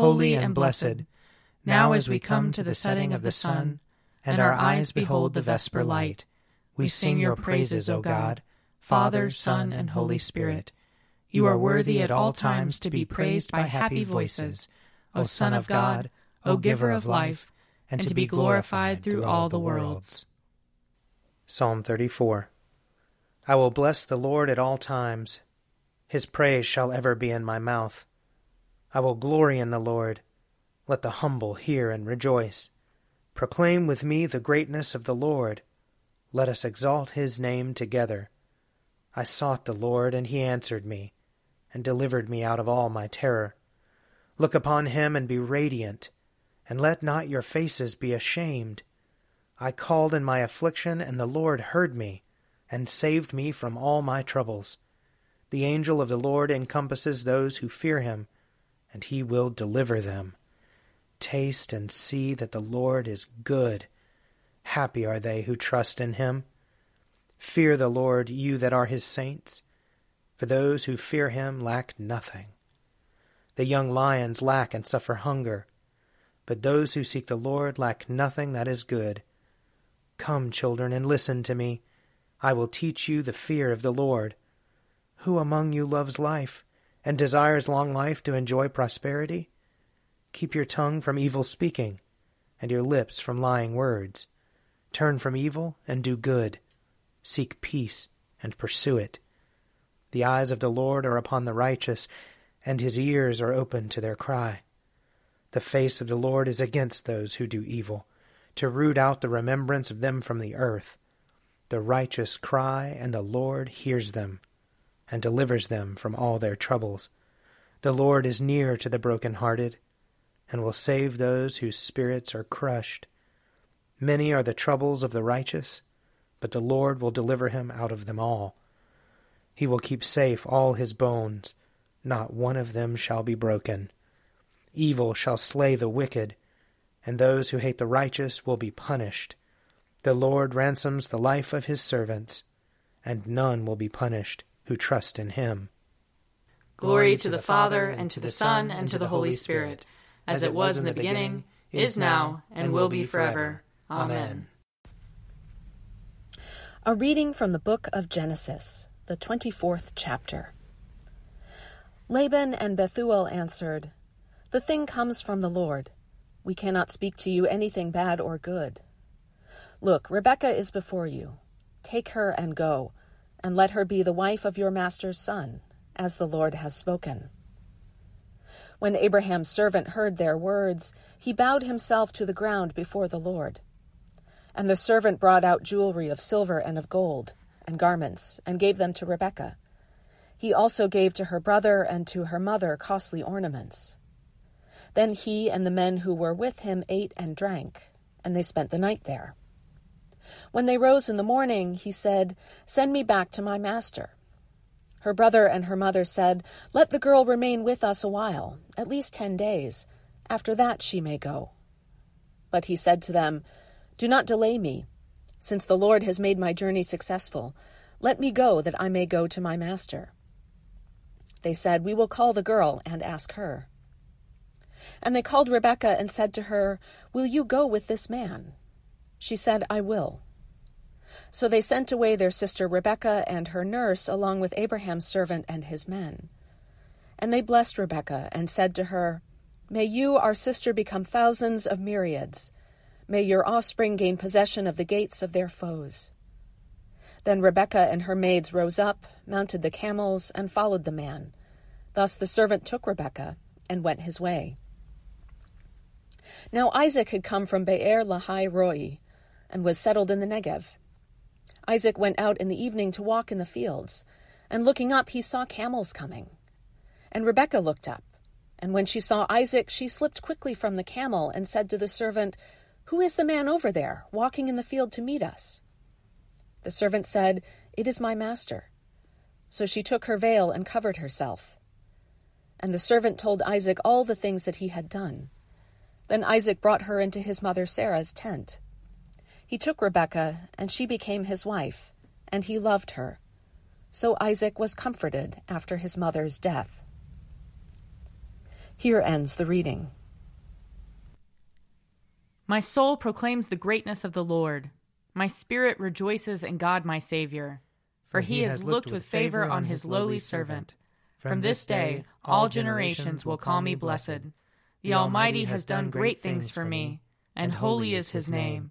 holy and blessed, now as we come to the setting of the sun, and our eyes behold the vesper light, we sing your praises, O God, Father, Son, and Holy Spirit. You are worthy at all times to be praised by happy voices, O Son of God, O Giver of life, and to be glorified through all the worlds. Psalm 34 I will bless the Lord at all times. His praise shall ever be in my mouth. I will glory in the Lord. Let the humble hear and rejoice. Proclaim with me the greatness of the Lord. Let us exalt his name together. I sought the Lord, and he answered me, and delivered me out of all my terror. Look upon him and be radiant, and let not your faces be ashamed. I called in my affliction, and the Lord heard me, and saved me from all my troubles. The angel of the Lord encompasses those who fear him, and he will deliver them. Taste and see that the Lord is good. Happy are they who trust in him. Fear the Lord, you that are his saints, for those who fear him lack nothing. The young lions lack and suffer hunger, but those who seek the Lord lack nothing that is good. Come, children, and listen to me. I will teach you the fear of the Lord. Who among you loves life, and desires long life to enjoy prosperity? Keep your tongue from evil speaking, and your lips from lying words. Turn from evil and do good. Seek peace and pursue it. The eyes of the Lord are upon the righteous, and his ears are open to their cry. The face of the Lord is against those who do evil, to root out the remembrance of them from the earth. The righteous cry, and the Lord hears them, and delivers them from all their troubles. The Lord is near to the broken-hearted, and will save those whose spirits are crushed. Many are the troubles of the righteous, but the Lord will deliver him out of them all. He will keep safe all his bones, not one of them shall be broken. Evil shall slay the wicked, and those who hate the righteous will be punished. The Lord ransoms the life of his servants, and none will be punished who trust in him. Glory to the Father, and to the Son, and to the Holy Spirit, as it was in the beginning, is now, and will be forever. Amen. A reading from the book of Genesis, the 24th chapter. Laban and Bethuel answered, The thing comes from the Lord. We cannot speak to you anything bad or good. Look, Rebekah is before you. Take her and go, and let her be the wife of your master's son, as the Lord has spoken. When Abraham's servant heard their words, he bowed himself to the ground before the Lord. And the servant brought out jewelry of silver and of gold, and garments, and gave them to Rebekah. He also gave to her brother and to her mother costly ornaments. Then he and the men who were with him ate and drank, and they spent the night there. When they rose in the morning, he said, Send me back to my master. Her brother and her mother said, Let the girl remain with us a while, at least ten days. After that she may go. But he said to them, do not delay me. Since the Lord has made my journey successful, let me go that I may go to my master. They said, We will call the girl and ask her. And they called Rebekah and said to her, Will you go with this man? She said, I will. So they sent away their sister Rebekah and her nurse along with Abraham's servant and his men. And they blessed Rebekah and said to her, May you, our sister, become thousands of myriads May your offspring gain possession of the gates of their foes. Then Rebekah and her maids rose up, mounted the camels, and followed the man. Thus the servant took Rebekah and went his way. Now Isaac had come from Beer Lahai Roi and was settled in the Negev. Isaac went out in the evening to walk in the fields, and looking up he saw camels coming. And Rebekah looked up, And when she saw Isaac, she slipped quickly from the camel and said to the servant, Who is the man over there, walking in the field to meet us? The servant said, It is my master. So she took her veil and covered herself. And the servant told Isaac all the things that he had done. Then Isaac brought her into his mother Sarah's tent. He took Rebekah, and she became his wife, and he loved her. So Isaac was comforted after his mother's death. Here ends the reading. My soul proclaims the greatness of the Lord. My spirit rejoices in God my Savior. For he has looked with favor on his lowly servant. From this day all generations will call me blessed. The Almighty has done great things for me, and holy is his name.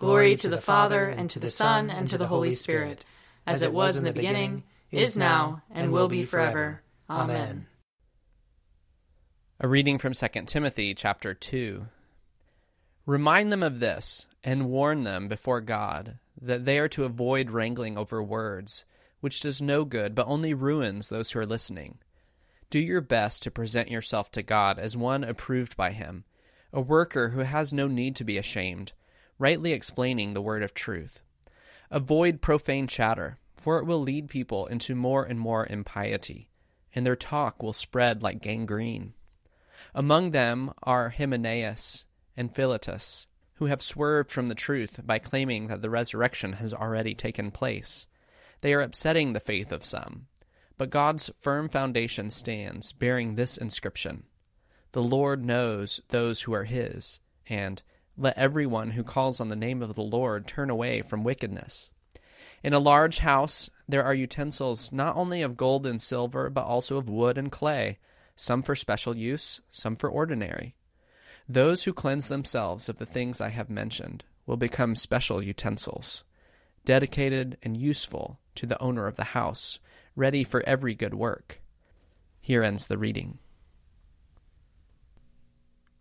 Glory to the Father, and to the Son, and to the Holy Spirit, as it was in the beginning, is now, and will be forever. Amen. A reading from 2 Timothy chapter 2. Remind them of this, and warn them before God, that they are to avoid wrangling over words, which does no good, but only ruins those who are listening. Do your best to present yourself to God as one approved by Him, a worker who has no need to be ashamed, rightly explaining the word of truth. Avoid profane chatter, for it will lead people into more and more impiety, and their talk will spread like gangrene. Among them are Hymenaeus and Philetus, who have swerved from the truth by claiming that the resurrection has already taken place. They are upsetting the faith of some. But God's firm foundation stands, bearing this inscription The Lord knows those who are his, and let everyone who calls on the name of the Lord turn away from wickedness. In a large house there are utensils not only of gold and silver, but also of wood and clay some for special use, some for ordinary. Those who cleanse themselves of the things I have mentioned will become special utensils, dedicated and useful to the owner of the house, ready for every good work. Here ends the reading.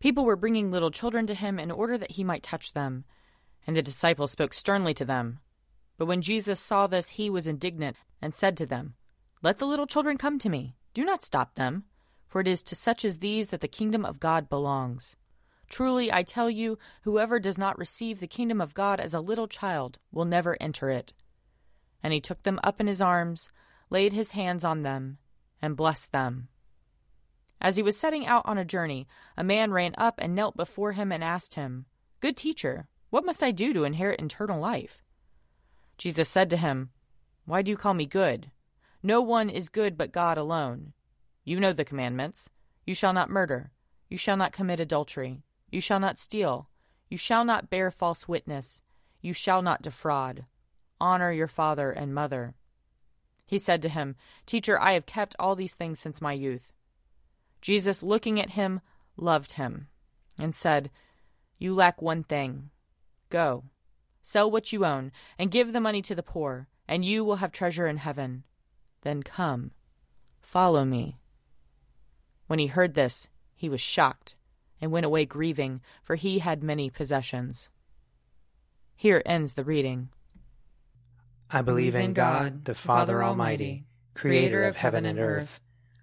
People were bringing little children to him in order that he might touch them, and the disciples spoke sternly to them. But when Jesus saw this, he was indignant and said to them, Let the little children come to me. Do not stop them for it is to such as these that the kingdom of God belongs. Truly, I tell you, whoever does not receive the kingdom of God as a little child will never enter it. And he took them up in his arms, laid his hands on them, and blessed them. As he was setting out on a journey, a man ran up and knelt before him and asked him, Good teacher, what must I do to inherit eternal life? Jesus said to him, Why do you call me good? No one is good but God alone. You know the commandments. You shall not murder. You shall not commit adultery. You shall not steal. You shall not bear false witness. You shall not defraud. Honor your father and mother. He said to him, Teacher, I have kept all these things since my youth. Jesus, looking at him, loved him, and said, You lack one thing. Go, sell what you own, and give the money to the poor, and you will have treasure in heaven. Then come, follow me. When he heard this, he was shocked, and went away grieving, for he had many possessions. Here ends the reading. I believe in God, the Father Almighty, creator of heaven and earth.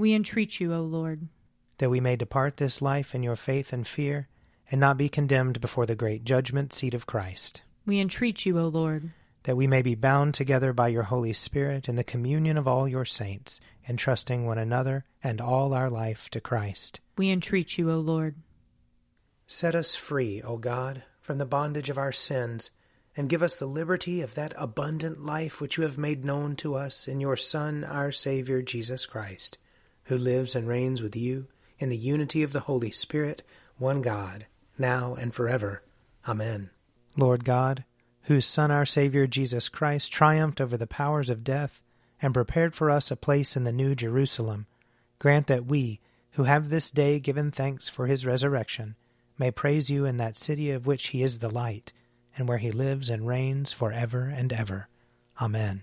We entreat you, O Lord. That we may depart this life in your faith and fear, and not be condemned before the great judgment seat of Christ. We entreat you, O Lord. That we may be bound together by your Holy Spirit in the communion of all your saints, entrusting one another and all our life to Christ. We entreat you, O Lord. Set us free, O God, from the bondage of our sins, and give us the liberty of that abundant life which you have made known to us in your Son, our Saviour, Jesus Christ, who lives and reigns with you in the unity of the Holy Spirit, one God, now and forever. Amen. Lord God, whose Son, our Saviour, Jesus Christ, triumphed over the powers of death and prepared for us a place in the New Jerusalem, grant that we, who have this day given thanks for his resurrection, may praise you in that city of which he is the light, and where he lives and reigns for ever and ever. Amen.